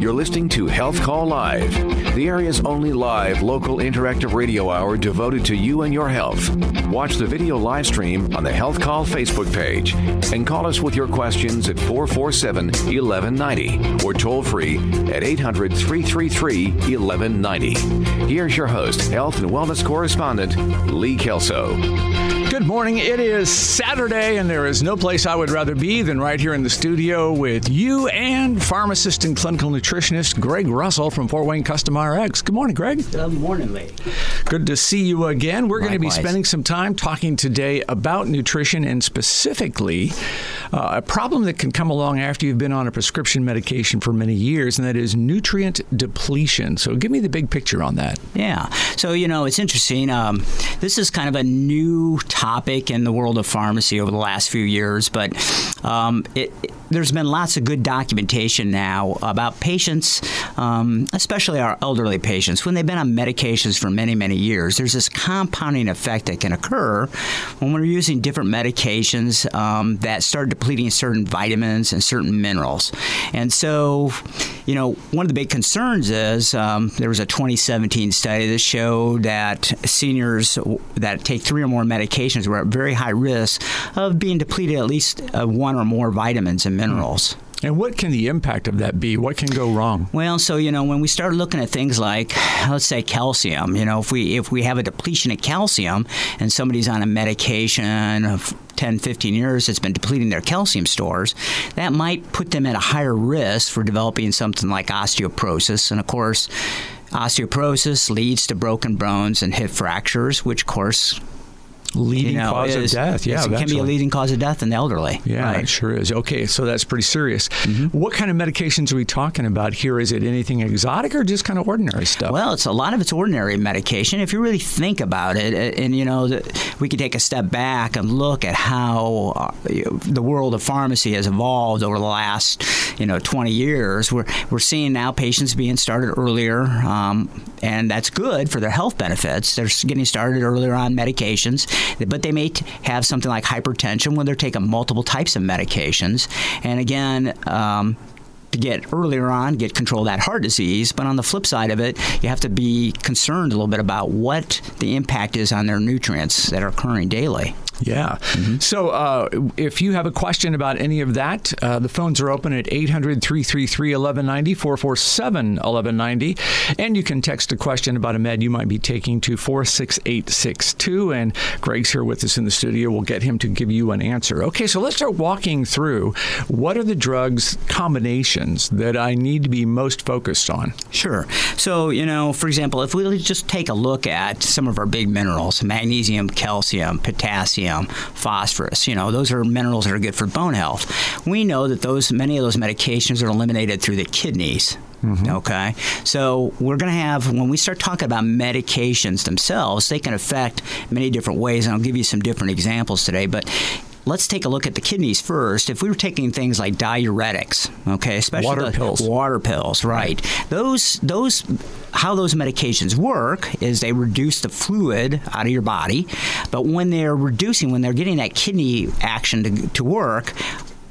You're listening to Health Call Live, the area's only live local interactive radio hour devoted to you and your health. Watch the video live stream on the Health Call Facebook page and call us with your questions at 447 1190 or toll free at 800 333 1190. Here's your host, health and wellness correspondent, Lee Kelso. Good morning. It is Saturday, and there is no place I would rather be than right here in the studio with you and pharmacist and clinical nutritionist Greg Russell from Fort Wayne Custom RX. Good morning, Greg. Good morning, Lee. Good to see you again. We're going to be spending some time talking today about nutrition and specifically uh, a problem that can come along after you've been on a prescription medication for many years, and that is nutrient depletion. So, give me the big picture on that. Yeah. So, you know, it's interesting. Um, this is kind of a new topic in the world of pharmacy over the last few years, but um, it- there's been lots of good documentation now about patients, um, especially our elderly patients, when they've been on medications for many, many years. There's this compounding effect that can occur when we're using different medications um, that start depleting certain vitamins and certain minerals. And so, you know, one of the big concerns is um, there was a 2017 study that showed that seniors that take three or more medications were at very high risk of being depleted at least uh, one or more vitamins and minerals. Hmm. And what can the impact of that be? What can go wrong? Well, so you know, when we start looking at things like, let's say, calcium, you know, if we if we have a depletion of calcium and somebody's on a medication of 10, 15 years that's been depleting their calcium stores, that might put them at a higher risk for developing something like osteoporosis, and of course. Osteoporosis leads to broken bones and hip fractures, which, of course, Leading you know, cause of death. Yeah, it can be a leading cause of death in the elderly. Yeah, right. Mm-hmm. it sure is. Okay, so that's pretty serious. What kind of medications are we talking about here? Is it anything exotic or just kind of ordinary stuff? Well, it's a lot of it's ordinary medication. If you really think about it, and you know, the, we could take a step back and look at how uh, the world of pharmacy has evolved over the last, you know, 20 years. We're we're seeing now patients being started earlier, um, and that's good for their health benefits. They're getting started earlier on medications, but they may t- have something like hypertension when they're taking multiple types of medications. And again. Um, to get earlier on, get control of that heart disease. But on the flip side of it, you have to be concerned a little bit about what the impact is on their nutrients that are occurring daily. Yeah. Mm-hmm. So uh, if you have a question about any of that, uh, the phones are open at 800 333 1190, 447 1190. And you can text a question about a med you might be taking to 46862. And Greg's here with us in the studio. We'll get him to give you an answer. Okay, so let's start walking through what are the drugs combinations that I need to be most focused on? Sure. So, you know, for example, if we just take a look at some of our big minerals magnesium, calcium, potassium, phosphorus, you know, those are minerals that are good for bone health. We know that those many of those medications are eliminated through the kidneys. Mm-hmm. Okay. So we're going to have, when we start talking about medications themselves, they can affect many different ways. And I'll give you some different examples today. But let's take a look at the kidneys first. If we were taking things like diuretics, okay, especially Water pills. water pills, right? Those those how those medications work is they reduce the fluid out of your body, but when they're reducing, when they're getting that kidney action to, to work.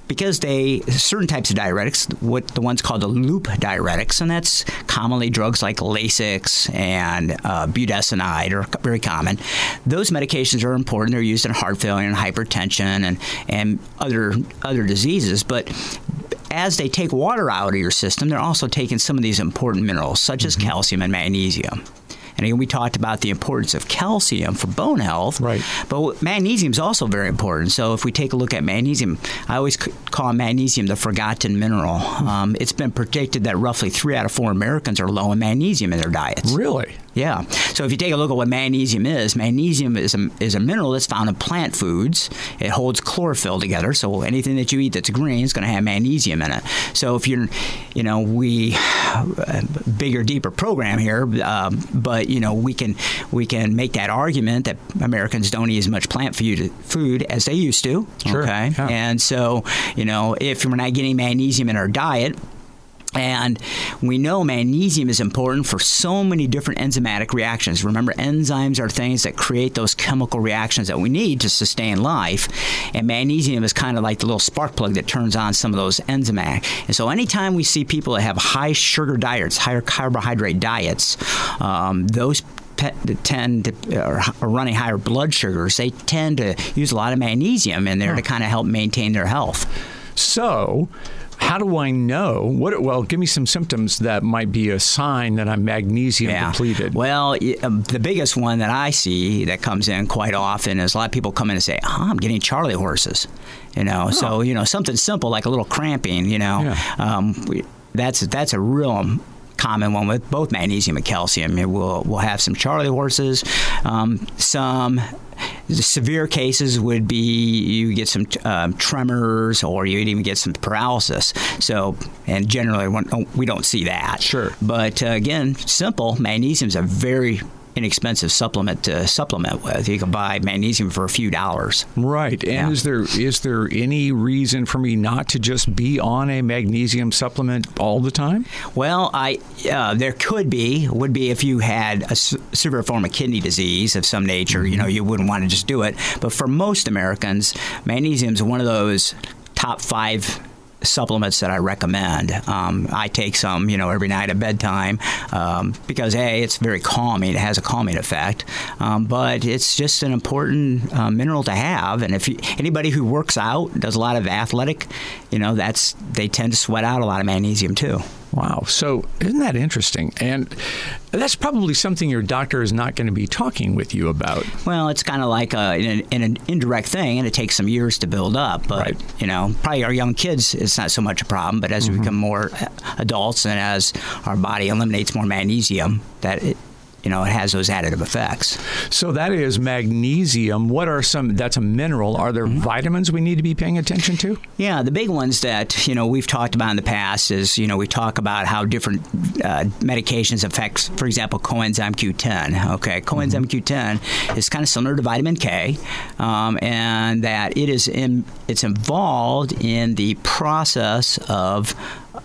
Because they certain types of diuretics, what the ones called the loop diuretics, and that's commonly drugs like Lasix and uh, bumetanide are very common. Those medications are important. They're used in heart failure and hypertension and and other other diseases. But as they take water out of your system, they're also taking some of these important minerals, such as calcium and magnesium. And again, we talked about the importance of calcium for bone health. Right. But magnesium is also very important. So if we take a look at magnesium, I always c- call magnesium the forgotten mineral. Um, it's been predicted that roughly three out of four Americans are low in magnesium in their diets. Really? Yeah. So if you take a look at what magnesium is, magnesium is a, is a mineral that's found in plant foods. It holds chlorophyll together. So anything that you eat that's green is going to have magnesium in it. So if you're, you know, we bigger, deeper program here, um, but you know we can we can make that argument that Americans don't eat as much plant food food as they used to. Sure, Okay. yeah. And so you know if we're not getting magnesium in our diet And we know magnesium is important for so many different enzymatic reactions. Remember, enzymes are things that create those chemical reactions that we need to sustain life. And magnesium is kind of like the little spark plug that turns on some of those enzymatic. And so, anytime we see people that have high sugar diets, higher carbohydrate diets, um, those tend to are running higher blood sugars, they tend to use a lot of magnesium in there huh. to kind of help maintain their health. So, how do I know? What? Well, give me some symptoms that might be a sign that I'm magnesium yeah. depleted. Well, um, the biggest one that I see that comes in quite often is a lot of people come in and say, oh, "I'm getting Charlie horses," you know. Oh. So you know something simple like a little cramping, you know. Yeah. Um, that's that's a real common one with both magnesium and calcium. We'll we'll have some Charlie horses, um, some the severe cases would be you get some um, tremors or you'd even get some paralysis. So, and generally we don't see that. Sure. But uh, again, simple magnesium is a very inexpensive supplement to supplement with. You can buy magnesium for a few dollars. Right. And yeah. is there is there any reason for me not to just be on a magnesium supplement all the time? Well, I uh, there could be would be if you had a severe form of kidney disease of some nature. You know, you wouldn't want to just do it. But for most Americans, magnesium is one of those top five supplements that I recommend. Um, I take some, you know, every night at bedtime um, because a it's very calming. It has a calming effect, um, but it's just an important uh, mineral to have. And if you, anybody who works out does a lot of athletic, you know, that's they tend to sweat out a lot of magnesium too. Wow. So, isn't that interesting? And that's probably something your doctor is not going to be talking with you about. Well, it's kind of like a, an, an, indirect thing, and it takes some years to build up. But, right. you know, probably our young kids, it's not so much a problem. But as mm-hmm. we become more adults and as our body eliminates more magnesium, that it, you know, it has those additive effects. So that is magnesium. What are some? That's a mineral. Are there mm-hmm. vitamins we need to be paying attention to? Yeah, the big ones that you know we've talked about in the past is you know we talk about how different uh, medications affect, for example, coenzyme Q10. Okay, coenzyme mm-hmm. Q10 is kind of similar to vitamin K, um, and that it is in, it's involved in the process of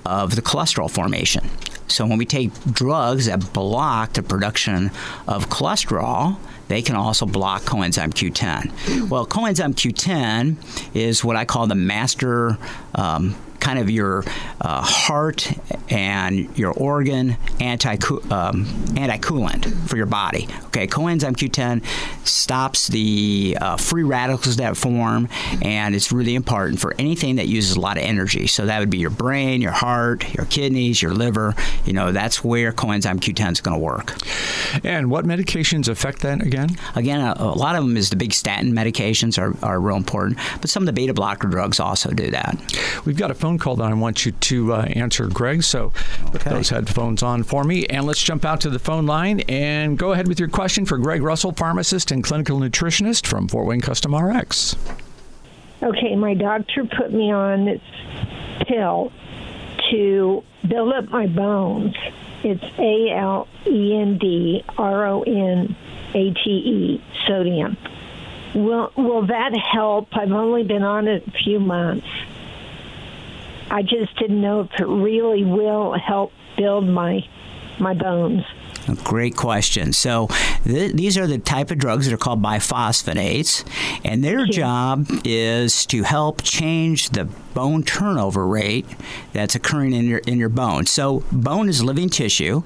of the cholesterol formation. So when we take drugs that block the production of cholesterol, they can also block coenzyme Q10. Well, coenzyme Q10 is what I call the master um, kind of your uh, heart and your organ anti um, anti-coolant for your body. Okay, coenzyme Q10 stops the uh, free radicals that form, and it's really important for anything that uses a lot of energy. So that would be your brain, your heart, your kidneys, your liver. You know, that's where coenzyme Q10 is going to work. And what medications affect that again? Again, a, a, lot of them is the big statin medications are, are real important, but some of the beta blocker drugs also do that. We've got a phone call that I want you to uh, answer, Greg. So okay. put those headphones on for me. And let's jump out to the phone line and go ahead with your question for Greg Russell, pharmacist and clinical nutritionist from Fort Wayne Custom RX. Okay, my doctor put me on this pill to build up my bones. It's A L E N D R O N A T E, sodium. Will will that help? I've only been on it a few months. I just didn't know if it really will help build my my bones. Great question. So, th- these are the type of drugs that are called biphosphonates, and their job is to help change the bone turnover rate that's occurring in your in your bone. So, bone is living tissue,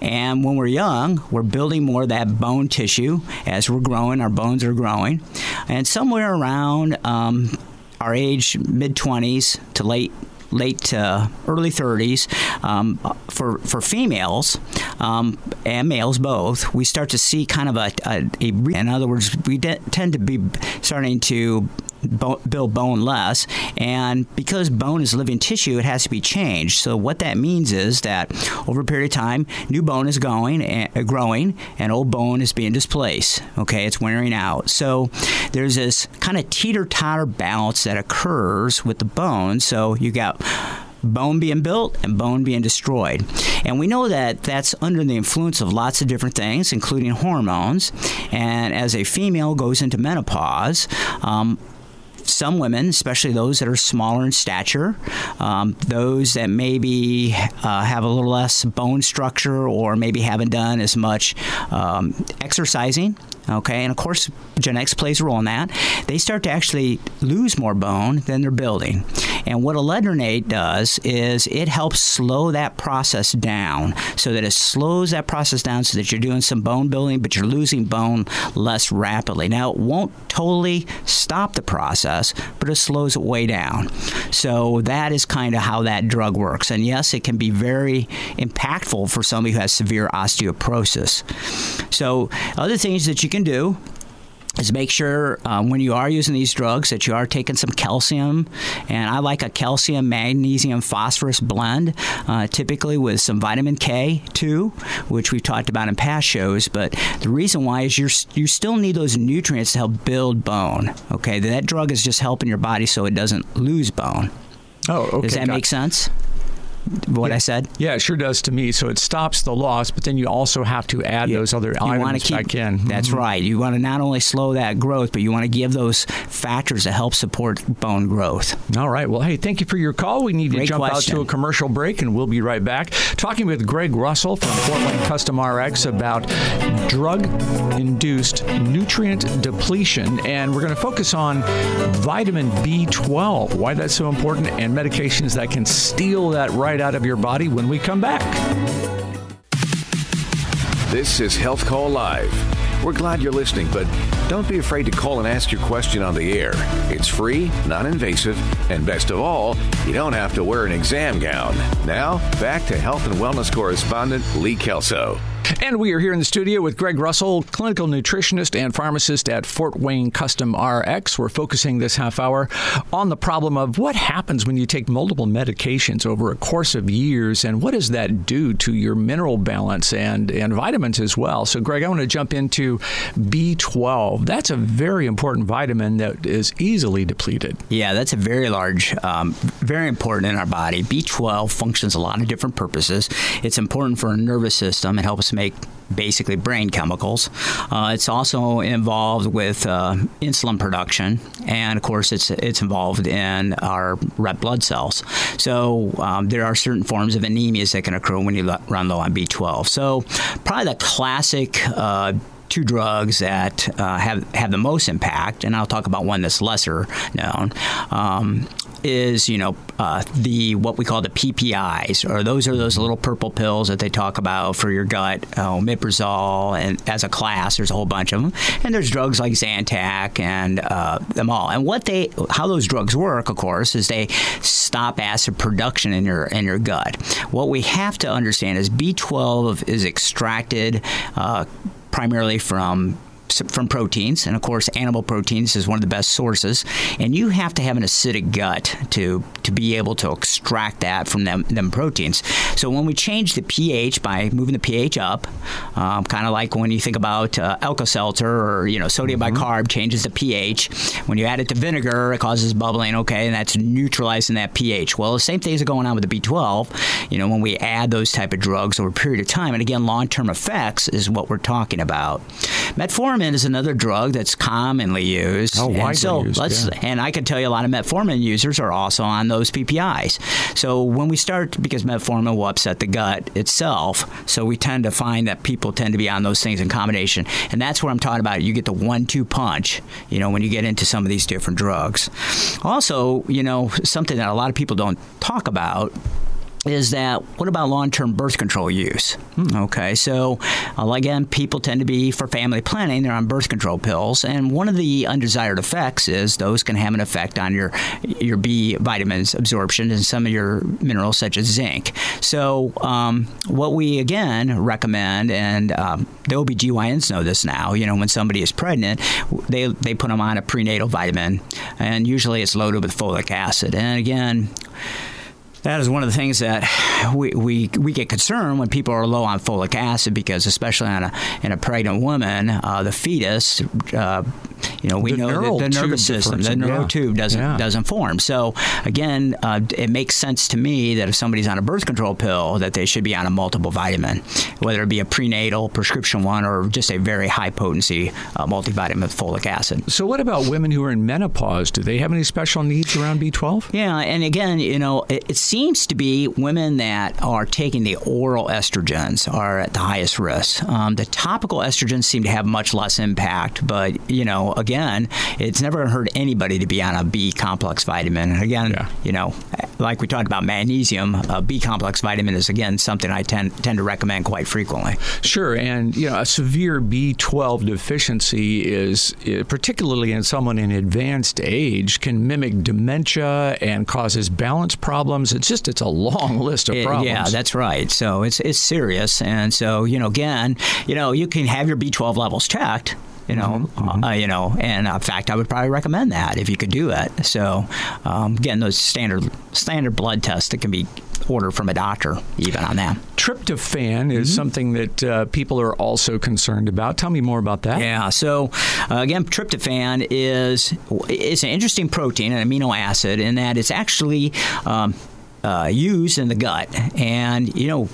and when we're young, we're building more of that bone tissue. As we're growing, our bones are growing, and somewhere around um, our age, mid 20s to late late to early 30s um, for for females um, and males both we start to see kind of a, a, a in other words we de- tend to be starting to build bone less. And because bone is living tissue, it has to be changed. So what that means is that over a period of time, new bone is going, uh, growing, and old bone is being displaced. Okay, it's wearing out. So there's this kind of teeter-totter balance that occurs with the bone. So you got bone being built and bone being destroyed. And we know that that's under the influence of lots of different things, including hormones. And as a female goes into menopause, um, some women, especially those that are smaller in stature, um, those that maybe uh, have a little less bone structure or maybe haven't done as much um, exercising, okay, and of course, genetics plays a role in that, they start to actually lose more bone than they're building. And what alendronate does is it helps slow that process down so that it slows that process down so that you're doing some bone building, but you're losing bone less rapidly. Now, it won't totally stop the process, but it slows it way down. So that is kind of how that drug works. And yes, it can be very impactful for somebody who has severe osteoporosis. So, other things that you can do is make sure um, when you are using these drugs that you are taking some calcium. And I like a calcium, magnesium, phosphorus blend, uh, typically with some vitamin K2, which we've talked about in past shows. But the reason why is you you still need those nutrients to help build bone. Okay, that drug is just helping your body so it doesn't lose bone. Oh, okay. Does that make sense? What Yeah. I said? Yeah, it sure does to me. So it stops the loss, but then you also have to add those other you items back in. That's Mhm. right. You want to not only slow that growth, but you want to give those factors that help support bone growth. All right. Well, hey, thank you for your call. We need to Great jump out to a commercial break, and we'll be right back. Talking with Greg Russell from Fort Wayne Custom RX about drug-induced nutrient depletion, and we're going to focus on vitamin B12, why that's so important, and medications that can steal that right out of your body when we come back. This is Health Call Live. We're glad you're listening, but don't be afraid to call and ask your question on the air. It's free, non invasive, and best of all, you don't have to wear an exam gown. Now, back to health and wellness correspondent Lee Kelso. And we are here in the studio with Greg Russell, clinical nutritionist and pharmacist at Fort Wayne Custom RX. We're focusing this half hour on the problem of what happens when you take multiple medications over a course of years and what does that do to your mineral balance and, and vitamins as well. So, Greg, I want to jump into B12. That's a very important vitamin that is easily depleted. Yeah, that's a very large, um, very important in our body. B12 functions a lot of different purposes. It's important for our nervous system. It helps make basically brain chemicals. Uh, it's also involved with uh, insulin production, and of course, it's it's involved in our red blood cells. So um, there are certain forms of anemias that can occur when you lo- run low on B12. So probably the classic. Uh, two drugs that uh, have have the most impact, and I'll talk about one that's lesser known. Um, is you know uh, the what we call the PPIs, or those are those little purple pills that they talk about for your gut, uh, omeprazole, and as a class, there's a whole bunch of them. And there's drugs like Zantac and uh, them all. And what they, how those drugs work, of course, is they stop acid production in your in your gut. What we have to understand is B12 is extracted. Uh, primarily from from proteins, and of course, animal proteins is one of the best sources. And you have to have an acidic gut to to be able to extract that from them them proteins. So when we change the pH by moving the pH up, um, kind of like when you think about uh, Alka-Seltzer or you know sodium bicarb changes the pH. When you add it to vinegar, it causes bubbling. Okay, and that's neutralizing that pH. Well, the same things are going on with the B12. You know, when we add those type of drugs over a period of time, and again, long-term effects is what we're talking about. Metformin is another drug that's commonly used. Oh, And so used, let's yeah. and I can tell you a lot of metformin users are also on those PPIs. So when we start, because metformin will upset the gut itself, so we tend to find that people tend to be on those things in combination, and that's where I'm talking about. You get the one-two punch, you know, when you get into some of these different drugs. Also, you know, something that a lot of people don't talk about is that what about long-term birth control use? Okay, so uh, again, people tend to be for family planning. They're on birth control pills, and one of the undesired effects is those can have an effect on your your B vitamins absorption and some of your minerals such as zinc. So um, what we again recommend, and um, the OBGYNs know this now. You know, when somebody is pregnant, they they put them on a prenatal vitamin, and usually it's loaded with folic acid. And again that is one of the things that we, we, we get concerned when people are low on folic acid because, especially on a, in a pregnant woman, uh, the fetus, uh, you know we The know that the nervous system, the neural yeah. tube doesn't Yeah. doesn't form. So again, uh, it makes sense to me that if somebody's on a birth control pill, that they should be on a multiple vitamin, whether it be a prenatal prescription one or just a very high potency uh, multivitamin with folic acid. So, what about women who are in menopause? Do they have any special needs around B12? Yeah, and again, you know, it, it seems to be women that are taking the oral estrogens are at the highest risk. Um, the topical estrogens seem to have much less impact, but you know, again, it's never hurt anybody to be on a B complex vitamin. And again, Yeah. you know, like we talked about magnesium, a B complex vitamin is again something I tend tend to recommend quite frequently. Sure, and you know, a severe B12 deficiency is, eh, particularly in someone in advanced age, can mimic dementia and causes balance problems. It's just it's a long list of It- problems. Yeah, that's right. So it's it's serious, and so you know, again, you know, you can have your B12 levels checked. You know, Mm-hmm, Uh, you know, and uh, in fact, I would probably recommend that if you could do it. So, um, again, those standard standard blood tests that can be ordered from a doctor, even on that. Tryptophan is Mm-hmm. something that uh, people are also concerned about. Tell me more about that. Yeah. So uh, again, tryptophan is it's an interesting protein, an amino acid, in that it's actually um, uh, used in the gut, and you know.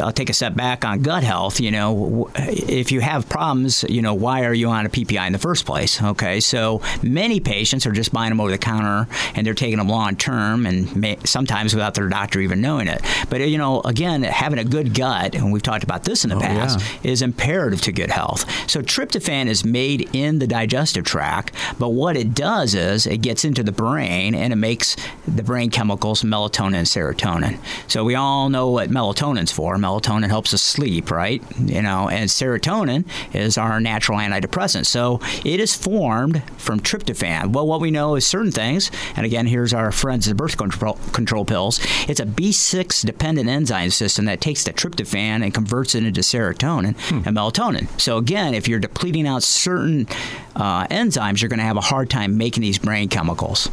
I'll take a step back on gut health. You know, if you have problems, you know, why are you on a PPI in the first place? Okay, so many patients are just buying them over the counter and they're taking them long term, and may, sometimes without their doctor even knowing it. But you know, again, having a good gut, and we've talked about this in the Oh, past, yeah. is imperative to good health. So tryptophan is made in the digestive tract, but what it does is it gets into the brain and it makes the brain chemicals melatonin and serotonin. So we all know what melatonin's for. Melatonin helps us sleep, right? You know, and serotonin is our natural antidepressant. So it is formed from tryptophan. Well, what we know is certain things, and again, here's our friends the birth control, control pills. It's a B6 dependent enzyme system that takes the tryptophan and converts it into serotonin and melatonin. So again, if you're depleting out certain uh, enzymes, you're going to have a hard time making these brain chemicals.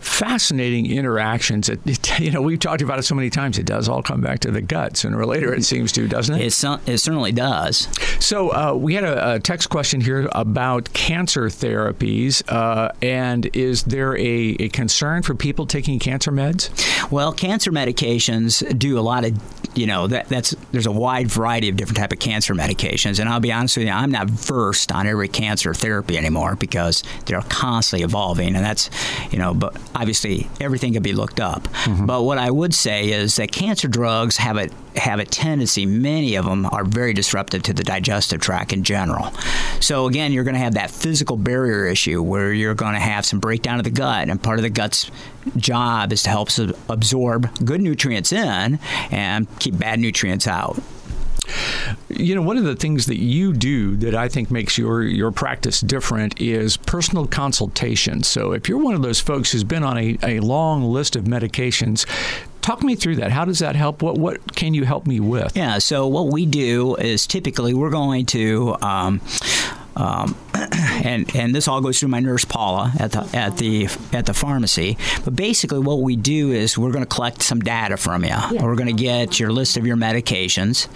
Fascinating interactions. It, it- you know, we've talked about it so many times. It does all come back to the gut sooner or later. It seems to, doesn't it? It, cer- it certainly does. So uh, we had a, a text question here about cancer therapies, uh, and is there a, a concern for people taking cancer meds? Well, cancer medications do a lot of, you know, that, that's there's a wide variety of different type of cancer medications, and I'll be honest with you, I'm not versed on every cancer therapy anymore because they're constantly evolving, and that's, you know, but obviously everything can be looked up. Mm-hmm. But what I would say is that cancer drugs have a have a tendency, many of them are very disruptive to the digestive tract in general. So again, you're going to have that physical barrier issue where you're going to have some breakdown of the gut, and part of the gut's job is to help absorb good nutrients in and keep bad nutrients out. You know, one of the things that you do that I think makes your your practice different is personal consultation. So if you're one of those folks who's been on a, a long list of medications, talk me through that. How does that help? What what can you help me with? Yeah. So what we do is typically we're going to. Um, um, and and this all goes through my nurse Paula at the at the at the pharmacy. But basically, what we do is we're going to collect some data from you. We're going to get your list of your medications,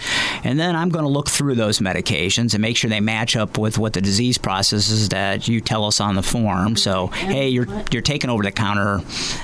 and then I'm going to look through those medications and make sure they match up with what the disease processes that you tell us on the form. So, hey, you're you're taking over the counter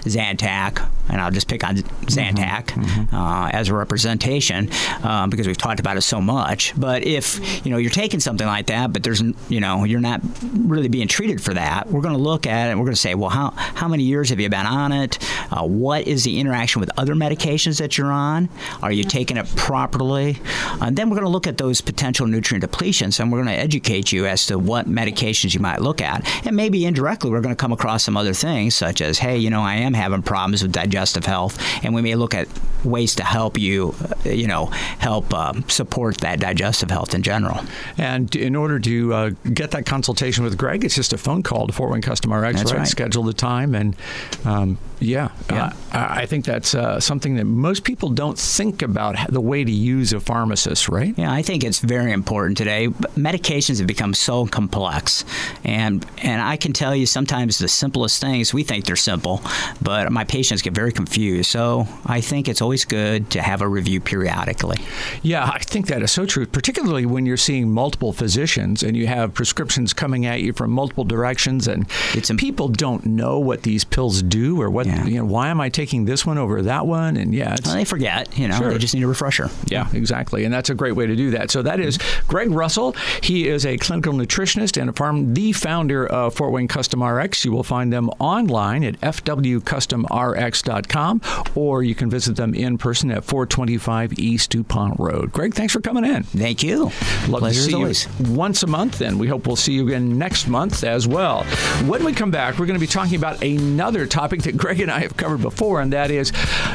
Zantac, and I'll just pick on Zantac uh, as a representation um, because we've talked about it so much. But if you know you're taking something like that, but there's you know you're not really being treated for that, we're going to look at it and we're going to say, well, how how many years have you been on it? Uh, what is the interaction with other medications that you're on? Are you taking it properly? And then we're going to look at those potential nutrient depletions, and we're going to educate you as to what medications you might look at, and maybe indirectly we're going to come across some other things such as, hey, you know, I am having problems with digestive health, and we may look at ways to help you, uh, you know, help um, support that digestive health in general. And in order to uh, get that consultation with Greg, it's just a phone call to Fort Wayne Custom RX, That's right? right. Schedule the time, and um, Yeah, yeah. Uh, I think that's uh, something that most people don't think about the way to use a pharmacist, right? Yeah, I think it's very important today. Medications have become so complex, and and I can tell you sometimes the simplest things we think they're simple, but my patients get very confused. So I think it's always good to have a review periodically. Yeah, I think that is so true, particularly when you're seeing multiple physicians and you have prescriptions coming at you from multiple directions, and it's, people don't know what these pills do or what yeah. you know. Why am I taking this one over that one? And yeah, well, they forget. You know, sure. they just need a refresher. Yeah, exactly, and that's a great way to do that. So that is Greg Russell. He is a clinical nutritionist and a farm, the founder of Fort Wayne Custom RX. You will find them online at fwcustomrx.com, or you can visit them in person at 425 East DuPont Road. Greg, thanks for coming in. Thank you. Love Pleasure to see you once a month, and we hope we'll see you again next month as well. When we come back, we're going to be talking about another topic that Greg and I have covered before, and that is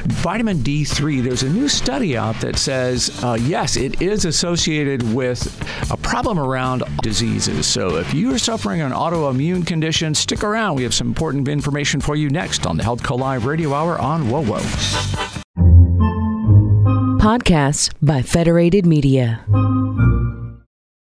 vitamin D3. There's a new study out that says, uh, yes, it is associated with a problem around diseases. So if you are suffering an autoimmune condition, stick around. We have some important information for you next on the Health Call Live Radio Hour on WOWO. Podcasts by Federated Media.